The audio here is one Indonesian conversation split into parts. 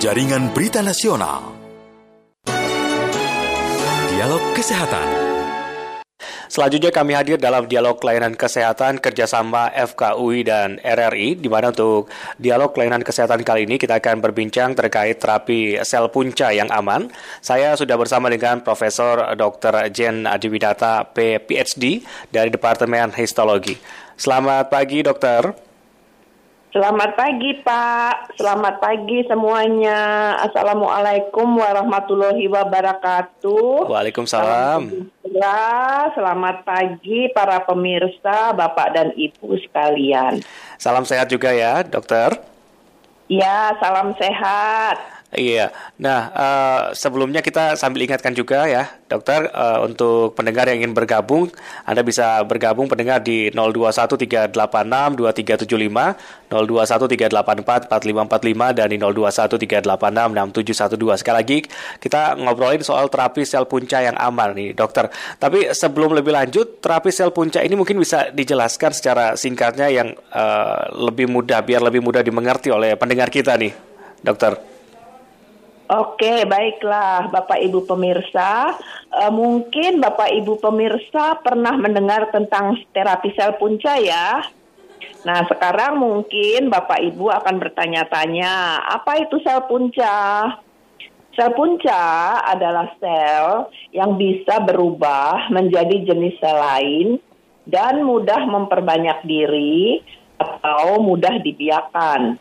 Jaringan Berita Nasional. Dialog Kesehatan. Selanjutnya kami hadir dalam dialog layanan kesehatan kerjasama FKUI dan RRI, di mana untuk dialog layanan kesehatan kali ini kita akan berbincang terkait terapi sel punca yang aman. Saya sudah bersama dengan Profesor Dr. Jen Adiwidata, PhD dari Departemen Histologi. Selamat pagi, dokter. Selamat pagi Pak, selamat pagi semuanya. Assalamualaikum warahmatullahi wabarakatuh. Waalaikumsalam. Selamat pagi para pemirsa, Bapak dan Ibu sekalian. Salam sehat juga ya, dokter. Ya, salam sehat. Iya. Nah, uh, sebelumnya kita sambil ingatkan juga ya, dokter, uh, untuk pendengar yang ingin bergabung, Anda bisa bergabung pendengar di 0213862375, 0213844545 dan di 0213866712. Sekali lagi, kita ngobrolin soal terapi sel punca yang aman nih, dokter. Tapi sebelum lebih lanjut, terapi sel punca ini mungkin bisa dijelaskan secara singkatnya yang uh, lebih mudah, biar lebih mudah dimengerti oleh pendengar kita nih, dokter. Oke, baiklah Bapak Ibu pemirsa. Uh, mungkin Bapak Ibu pemirsa pernah mendengar tentang terapi sel punca ya. Nah, sekarang mungkin Bapak Ibu akan bertanya-tanya, apa itu sel punca? Sel punca adalah sel yang bisa berubah menjadi jenis sel lain dan mudah memperbanyak diri atau mudah dibiarkan.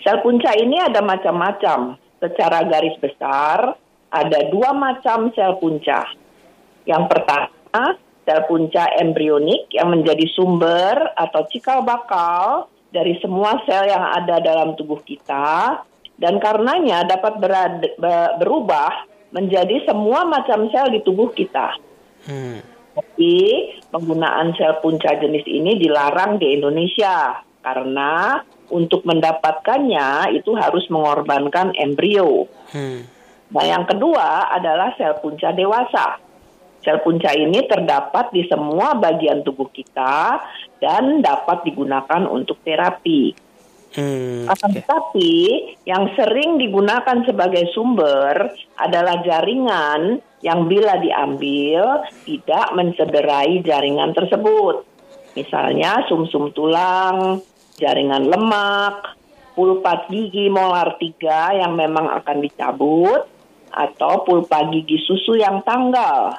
Sel punca ini ada macam-macam secara garis besar ada dua macam sel punca. Yang pertama, sel punca embrionik yang menjadi sumber atau cikal bakal dari semua sel yang ada dalam tubuh kita dan karenanya dapat berada, berubah menjadi semua macam sel di tubuh kita. Hmm. Tapi penggunaan sel punca jenis ini dilarang di Indonesia karena untuk mendapatkannya itu harus mengorbankan embrio. Hmm. Nah, yang kedua adalah sel punca dewasa. Sel punca ini terdapat di semua bagian tubuh kita dan dapat digunakan untuk terapi. Hmm, Akan tetapi yang sering digunakan sebagai sumber adalah jaringan yang bila diambil tidak mencederai jaringan tersebut. Misalnya sumsum -sum tulang, jaringan lemak, pulpa gigi molar 3 yang memang akan dicabut, atau pulpa gigi susu yang tanggal,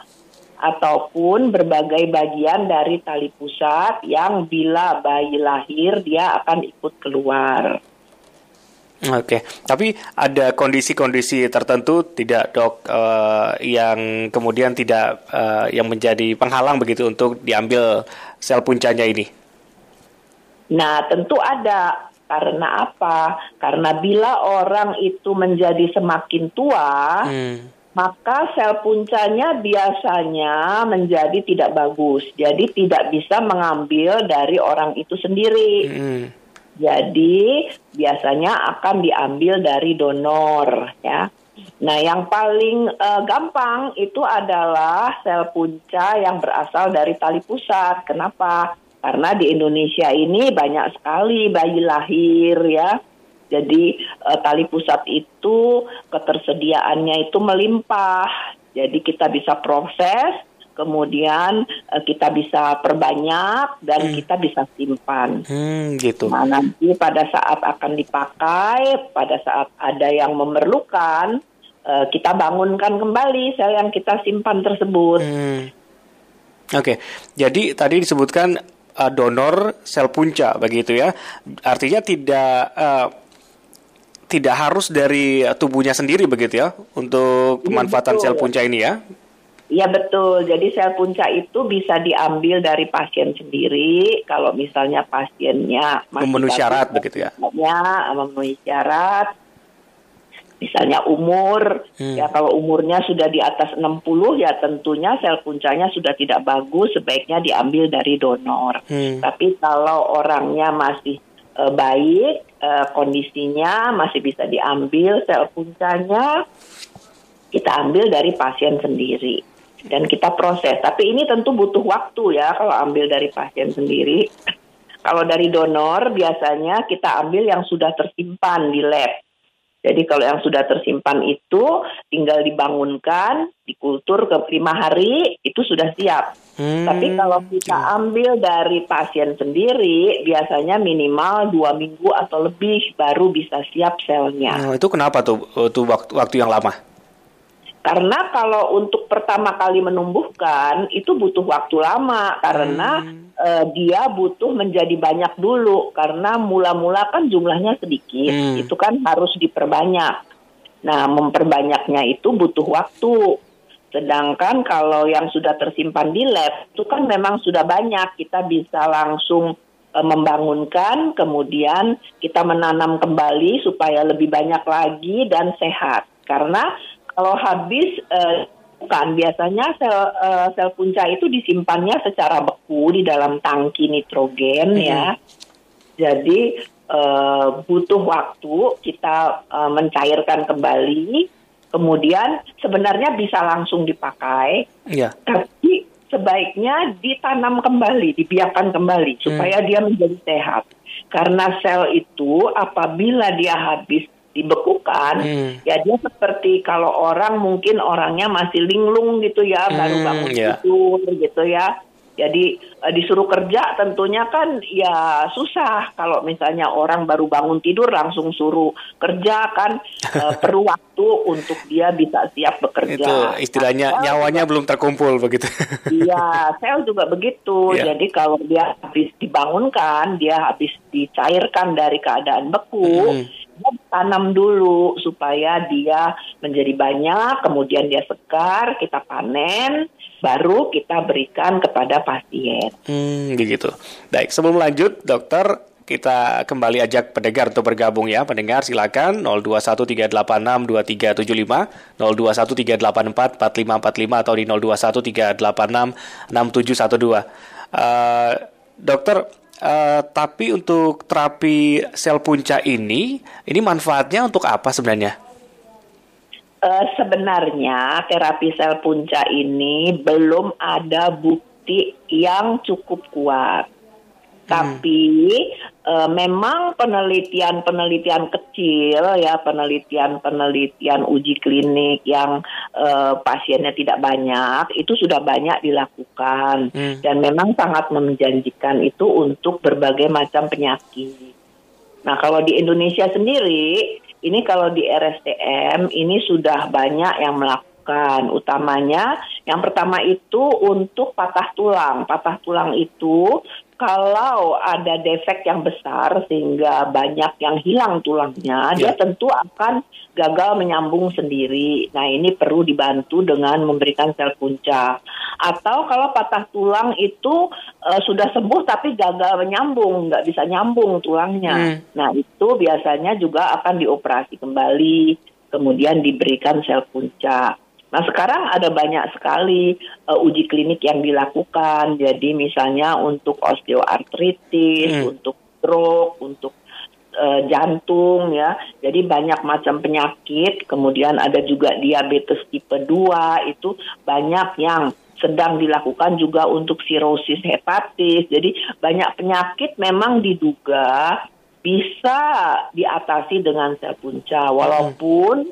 ataupun berbagai bagian dari tali pusat yang bila bayi lahir dia akan ikut keluar. Oke, tapi ada kondisi-kondisi tertentu tidak dok uh, yang kemudian tidak uh, yang menjadi penghalang begitu untuk diambil sel puncanya ini? Nah, tentu ada karena apa? Karena bila orang itu menjadi semakin tua, hmm. maka sel puncanya biasanya menjadi tidak bagus. Jadi tidak bisa mengambil dari orang itu sendiri. Hmm. Jadi biasanya akan diambil dari donor, ya. Nah, yang paling uh, gampang itu adalah sel punca yang berasal dari tali pusat. Kenapa? Karena di Indonesia ini banyak sekali bayi lahir ya. Jadi uh, tali pusat itu ketersediaannya itu melimpah. Jadi kita bisa proses, kemudian uh, kita bisa perbanyak dan hmm. kita bisa simpan. Hmm, gitu. Nah, nanti pada saat akan dipakai, pada saat ada yang memerlukan, uh, kita bangunkan kembali sel yang kita simpan tersebut. Hmm. Oke, okay. jadi tadi disebutkan uh, donor sel punca begitu ya. Artinya tidak uh, tidak harus dari tubuhnya sendiri begitu ya untuk iya, pemanfaatan ya, sel punca ini ya. Iya betul. Jadi sel punca itu bisa diambil dari pasien sendiri kalau misalnya pasiennya memenuhi syarat begitu ya. memenuhi syarat misalnya umur hmm. ya kalau umurnya sudah di atas 60 ya tentunya sel puncanya sudah tidak bagus sebaiknya diambil dari donor. Hmm. Tapi kalau orangnya masih uh, baik uh, kondisinya masih bisa diambil sel puncanya kita ambil dari pasien sendiri dan kita proses. Tapi ini tentu butuh waktu ya kalau ambil dari pasien sendiri. Kalau dari donor biasanya kita ambil yang sudah tersimpan di lab Jadi kalau yang sudah tersimpan itu tinggal dibangunkan, dikultur ke lima hari itu sudah siap. Hmm, Tapi kalau kita ambil dari pasien sendiri, biasanya minimal dua minggu atau lebih baru bisa siap selnya. Oh, itu kenapa tuh itu waktu waktu yang lama? Karena kalau untuk pertama kali menumbuhkan itu butuh waktu lama karena eh, dia butuh menjadi banyak dulu karena mula-mula kan jumlahnya sedikit, Hmm. itu kan harus diperbanyak. Nah, memperbanyaknya itu butuh waktu. Sedangkan kalau yang sudah tersimpan di lab itu kan memang sudah banyak, kita bisa langsung eh, membangunkan, kemudian kita menanam kembali supaya lebih banyak lagi dan sehat. Karena kalau habis eh, bukan biasanya sel eh, sel punca itu disimpannya secara beku di dalam tangki nitrogen ya. Jadi eh, butuh waktu kita eh, mencairkan kembali, kemudian sebenarnya bisa langsung dipakai, Iya. tapi sebaiknya ditanam kembali, dibiarkan kembali supaya dia menjadi sehat. Karena sel itu apabila dia habis dibekukan, Hmm. ya dia seperti kalau orang mungkin orangnya masih linglung gitu ya, baru Hmm, bangun ya. tidur gitu ya. Jadi eh, disuruh kerja tentunya kan ya susah kalau misalnya orang baru bangun tidur langsung suruh kerja kan eh, perlu waktu untuk dia bisa siap bekerja. Itu istilahnya Nah, nyawanya belum terkumpul begitu. Iya, sel juga begitu. Iya. Jadi kalau dia habis dibangunkan, dia habis dicairkan dari keadaan beku, Hmm. dia tanam dulu supaya dia menjadi banyak, kemudian dia segar, kita panen, baru kita berikan kepada pasien. Hmm, begitu. Baik, sebelum lanjut, dokter, kita kembali ajak pendengar untuk bergabung ya. Pendengar silakan 0213862375, 0213844545 atau di 0213866712. Eh, dokter, eh, tapi untuk terapi sel punca ini, ini manfaatnya untuk apa sebenarnya? Eh, sebenarnya terapi sel punca ini belum ada bukti yang cukup kuat. Tapi eh, memang penelitian-penelitian kecil ya penelitian-penelitian uji klinik yang eh, pasiennya tidak banyak itu sudah banyak dilakukan Hmm. dan memang sangat menjanjikan itu untuk berbagai macam penyakit. Nah, kalau di Indonesia sendiri, ini kalau di RSTM ini sudah banyak yang melakukan. Utamanya yang pertama itu untuk patah tulang. Patah tulang itu kalau ada defek yang besar sehingga banyak yang hilang tulangnya, dia Ya. tentu akan gagal menyambung sendiri. Nah, ini perlu dibantu dengan memberikan sel punca. Atau kalau patah tulang itu eh, sudah sembuh tapi gagal menyambung, nggak bisa nyambung tulangnya. Hmm. Nah, itu biasanya juga akan dioperasi kembali, kemudian diberikan sel punca. Nah, sekarang ada banyak sekali eh, uji klinik yang dilakukan. Jadi misalnya untuk osteoartritis, Hmm. untuk stroke, untuk eh, jantung ya. Jadi banyak macam penyakit, kemudian ada juga diabetes tipe 2 itu banyak yang sedang dilakukan juga untuk sirosis hepatis. Jadi banyak penyakit memang diduga bisa diatasi dengan sel punca walaupun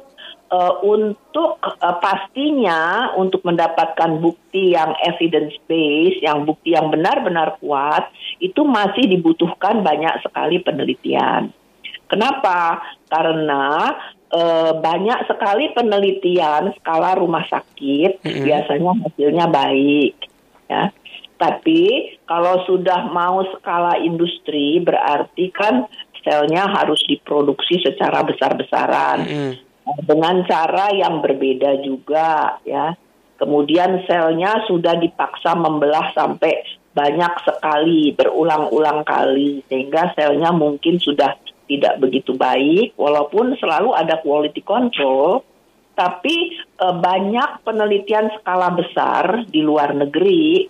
eh, untuk eh, pastinya untuk mendapatkan bukti yang evidence based, yang bukti yang benar-benar kuat, itu masih dibutuhkan banyak sekali penelitian. Kenapa? Karena eh, banyak sekali penelitian skala rumah sakit Mm-mm. biasanya hasilnya baik, ya. Tapi kalau sudah mau skala industri berarti kan selnya harus diproduksi secara besar-besaran Hmm. Dengan cara yang berbeda juga ya. Kemudian selnya sudah dipaksa membelah sampai banyak sekali berulang-ulang kali sehingga selnya mungkin sudah tidak begitu baik walaupun selalu ada quality control tapi eh, banyak penelitian skala besar di luar negeri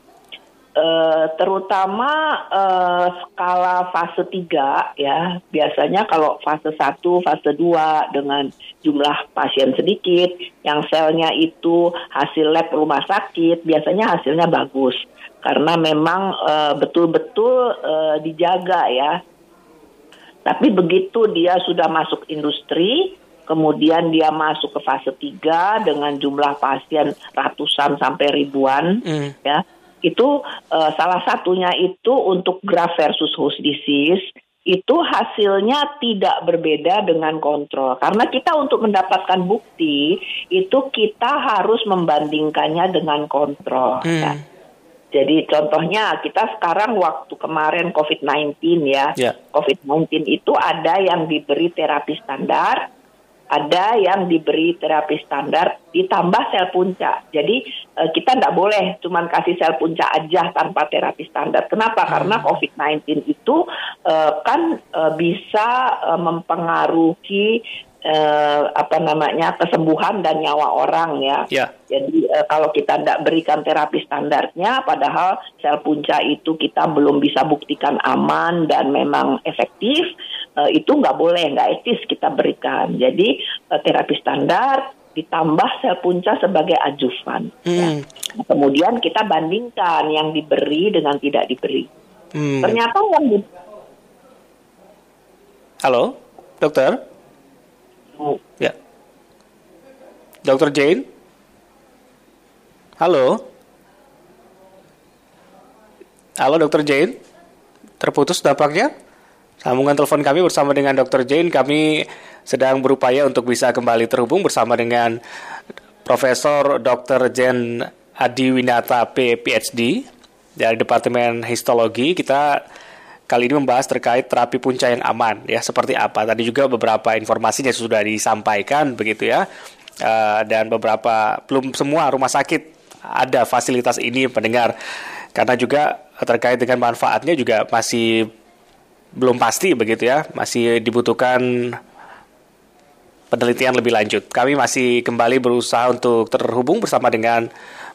eh, terutama eh, skala fase 3 ya. Biasanya kalau fase 1, fase 2 dengan jumlah pasien sedikit, yang selnya itu hasil lab rumah sakit, biasanya hasilnya bagus. Karena memang eh, betul-betul dijaga ya. Tapi begitu dia sudah masuk industri, kemudian dia masuk ke fase 3 dengan jumlah pasien ratusan sampai ribuan Hmm. ya. Itu eh, salah satunya itu untuk graft versus host disease itu hasilnya tidak berbeda dengan kontrol. Karena kita untuk mendapatkan bukti itu kita harus membandingkannya dengan kontrol. Hmm. ya. Jadi contohnya kita sekarang waktu kemarin COVID-19 ya. Ya. COVID-19 itu ada yang diberi terapi standar, ada yang diberi terapi standar ditambah sel puncak. Jadi eh, kita tidak boleh cuman kasih sel puncak aja tanpa terapi standar. Kenapa? Karena COVID-19 itu eh, kan eh, bisa eh, mempengaruhi eh, apa namanya kesembuhan dan nyawa orang ya. Ya. Jadi eh, kalau kita tidak berikan terapi standarnya, padahal sel punca itu kita belum bisa buktikan aman dan memang efektif, eh, itu nggak boleh, nggak etis kita berikan. Jadi eh, terapi standar ditambah sel punca sebagai ajuvan. ya. Hmm. Nah, Kemudian kita bandingkan yang diberi dengan tidak diberi. Hmm. Ternyata yang di Halo, dokter? Ya. Dokter Jane? Halo? Halo, Dokter Jane? Terputus tampaknya? Sambungan telepon kami bersama dengan Dokter Jane. Kami sedang berupaya untuk bisa kembali terhubung bersama dengan Profesor Dr. Jen Adi Winata P. PhD dari Departemen Histologi. Kita kali ini membahas terkait terapi punca yang aman ya seperti apa. Tadi juga beberapa informasinya sudah disampaikan begitu ya. Eh, dan beberapa belum semua rumah sakit ada fasilitas ini pendengar karena juga terkait dengan manfaatnya juga masih belum pasti begitu ya. Masih dibutuhkan penelitian lebih lanjut. Kami masih kembali berusaha untuk terhubung bersama dengan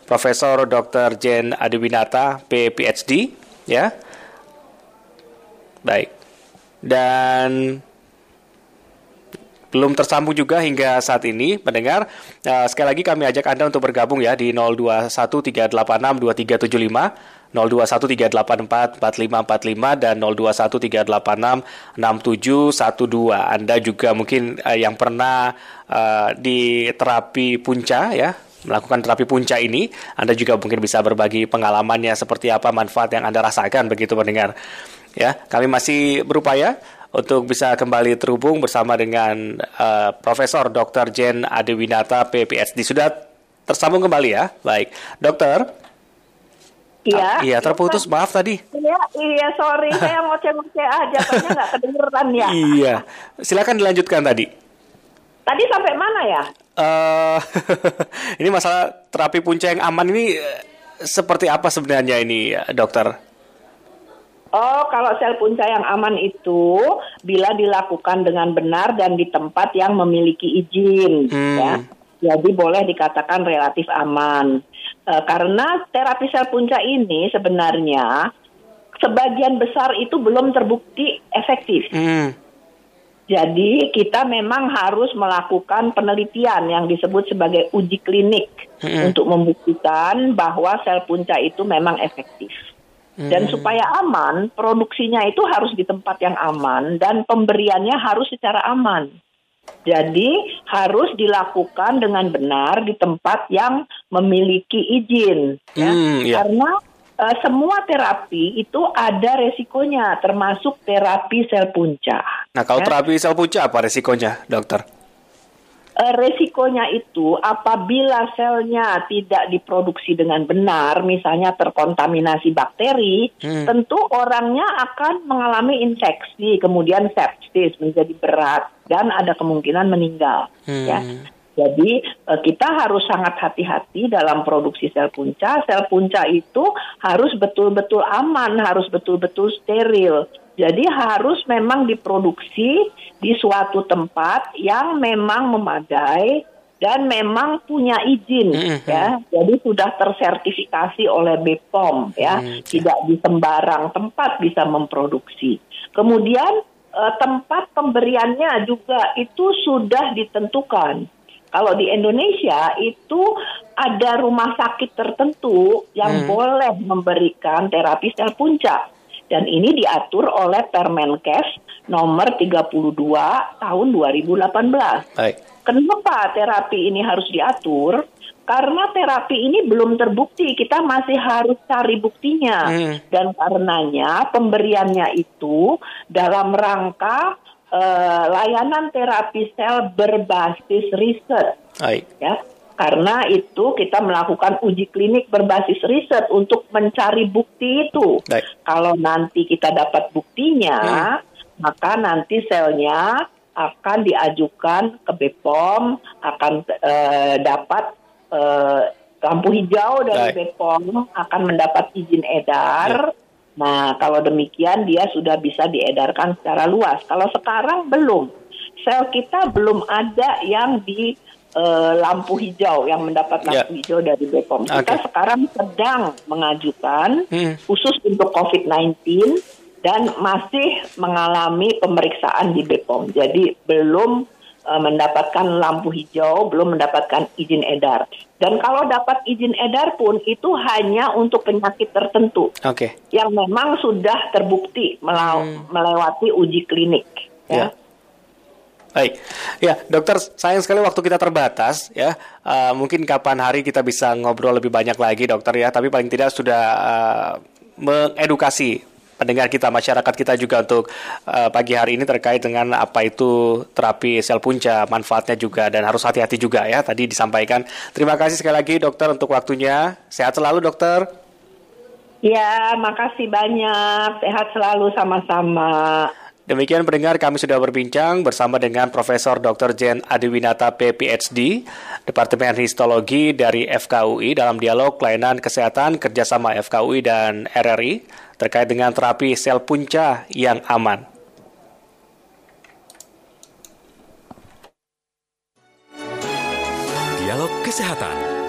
Profesor Dr. Jen Adiwinata. PhD, ya. Baik. Dan belum tersambung juga hingga saat ini, pendengar. Eh, sekali lagi kami ajak Anda untuk bergabung ya di 0213862375, 0213844545 dan 0213866712. Anda juga mungkin eh, yang pernah eh, di terapi punca ya, melakukan terapi punca ini, Anda juga mungkin bisa berbagi pengalamannya seperti apa manfaat yang Anda rasakan begitu pendengar. Ya, kami masih berupaya untuk bisa kembali terhubung bersama dengan eh, Profesor Dr. Jen Adewinata PPSD. Sudah tersambung kembali ya? Baik. Dokter? Iya. Iya, terputus. Maaf tadi. Iya, iya, sorry, saya ngoceh-ngoceh aja, kayaknya nggak kedengeran ya. Iya. Silakan dilanjutkan tadi. Tadi sampai mana ya? eh ini masalah terapi punca yang aman ini eh, seperti apa sebenarnya ini, dokter? Oh, kalau sel punca yang aman itu bila dilakukan dengan benar dan di tempat yang memiliki izin, Hmm. ya. Jadi boleh dikatakan relatif aman. Eh, karena terapi sel punca ini sebenarnya sebagian besar itu belum terbukti efektif. Hmm. Jadi kita memang harus melakukan penelitian yang disebut sebagai uji klinik Mm-mm. untuk membuktikan bahwa sel punca itu memang efektif. Dan supaya aman, produksinya itu harus di tempat yang aman dan pemberiannya harus secara aman. Jadi harus dilakukan dengan benar di tempat yang memiliki izin. ya. Hmm, ya. Karena eh, semua terapi itu ada resikonya, termasuk terapi sel punca. Nah, kalau Ya. terapi sel punca apa resikonya, dokter? Eh, resikonya itu apabila selnya tidak diproduksi dengan benar, misalnya terkontaminasi bakteri, Hmm. tentu orangnya akan mengalami infeksi, kemudian sepsis menjadi berat dan ada kemungkinan meninggal. Hmm. Ya. Jadi eh, kita harus sangat hati-hati dalam produksi sel punca. Sel punca itu harus betul-betul aman, harus betul-betul steril. Jadi harus memang diproduksi di suatu tempat yang memang memadai dan memang punya izin Mhm. ya. Jadi sudah tersertifikasi oleh BPOM ya. Hmm, ya. Tidak di sembarang tempat bisa memproduksi. Kemudian eh, tempat pemberiannya juga itu sudah ditentukan. Kalau di Indonesia itu ada rumah sakit tertentu yang Hmm. boleh memberikan terapi sel punca. Dan ini diatur oleh Permenkes nomor 32 tahun 2018. Baik. Kenapa terapi ini harus diatur? Karena terapi ini belum terbukti, kita masih harus cari buktinya. Hmm. Dan karenanya pemberiannya itu dalam rangka eh, layanan terapi sel berbasis riset Baik. ya. Karena itu kita melakukan uji klinik berbasis riset untuk mencari bukti itu. Baik. Kalau nanti kita dapat buktinya, maka nanti selnya akan diajukan ke BPOM, akan eh, dapat eh, lampu hijau dari Baik. BPOM, akan mendapat izin edar. Nah, kalau demikian dia sudah bisa diedarkan secara luas. Kalau sekarang belum, sel kita belum ada yang di eh, lampu hijau yang mendapat Ya. lampu hijau dari BPOM. Kita Oke. sekarang sedang mengajukan Hmm. khusus untuk COVID-19 dan masih mengalami pemeriksaan di BPOM. Jadi belum eh, mendapatkan lampu hijau, belum mendapatkan izin edar. Dan kalau dapat izin edar pun itu hanya untuk penyakit tertentu Oke. yang memang sudah terbukti mela- melewati uji klinik. Hmm. Ya. Ya. Baik, ya dokter, sayang sekali waktu kita terbatas ya. Eh, mungkin kapan hari kita bisa ngobrol lebih banyak lagi dokter ya. Tapi paling tidak sudah eh, mengedukasi pendengar kita, masyarakat kita juga untuk eh, pagi hari ini terkait dengan apa itu terapi sel punca, manfaatnya juga dan harus hati-hati juga ya. Tadi disampaikan. Terima kasih sekali lagi dokter untuk waktunya. Sehat selalu dokter. Ya, makasih banyak. Sehat selalu sama-sama. Demikian pendengar kami sudah berbincang bersama dengan Profesor Dr. Jen Adiwinata PPHD, Departemen Histologi dari FKUI dalam dialog pelayanan kesehatan kerjasama FKUI dan RRI terkait dengan terapi sel punca yang aman. Dialog Kesehatan.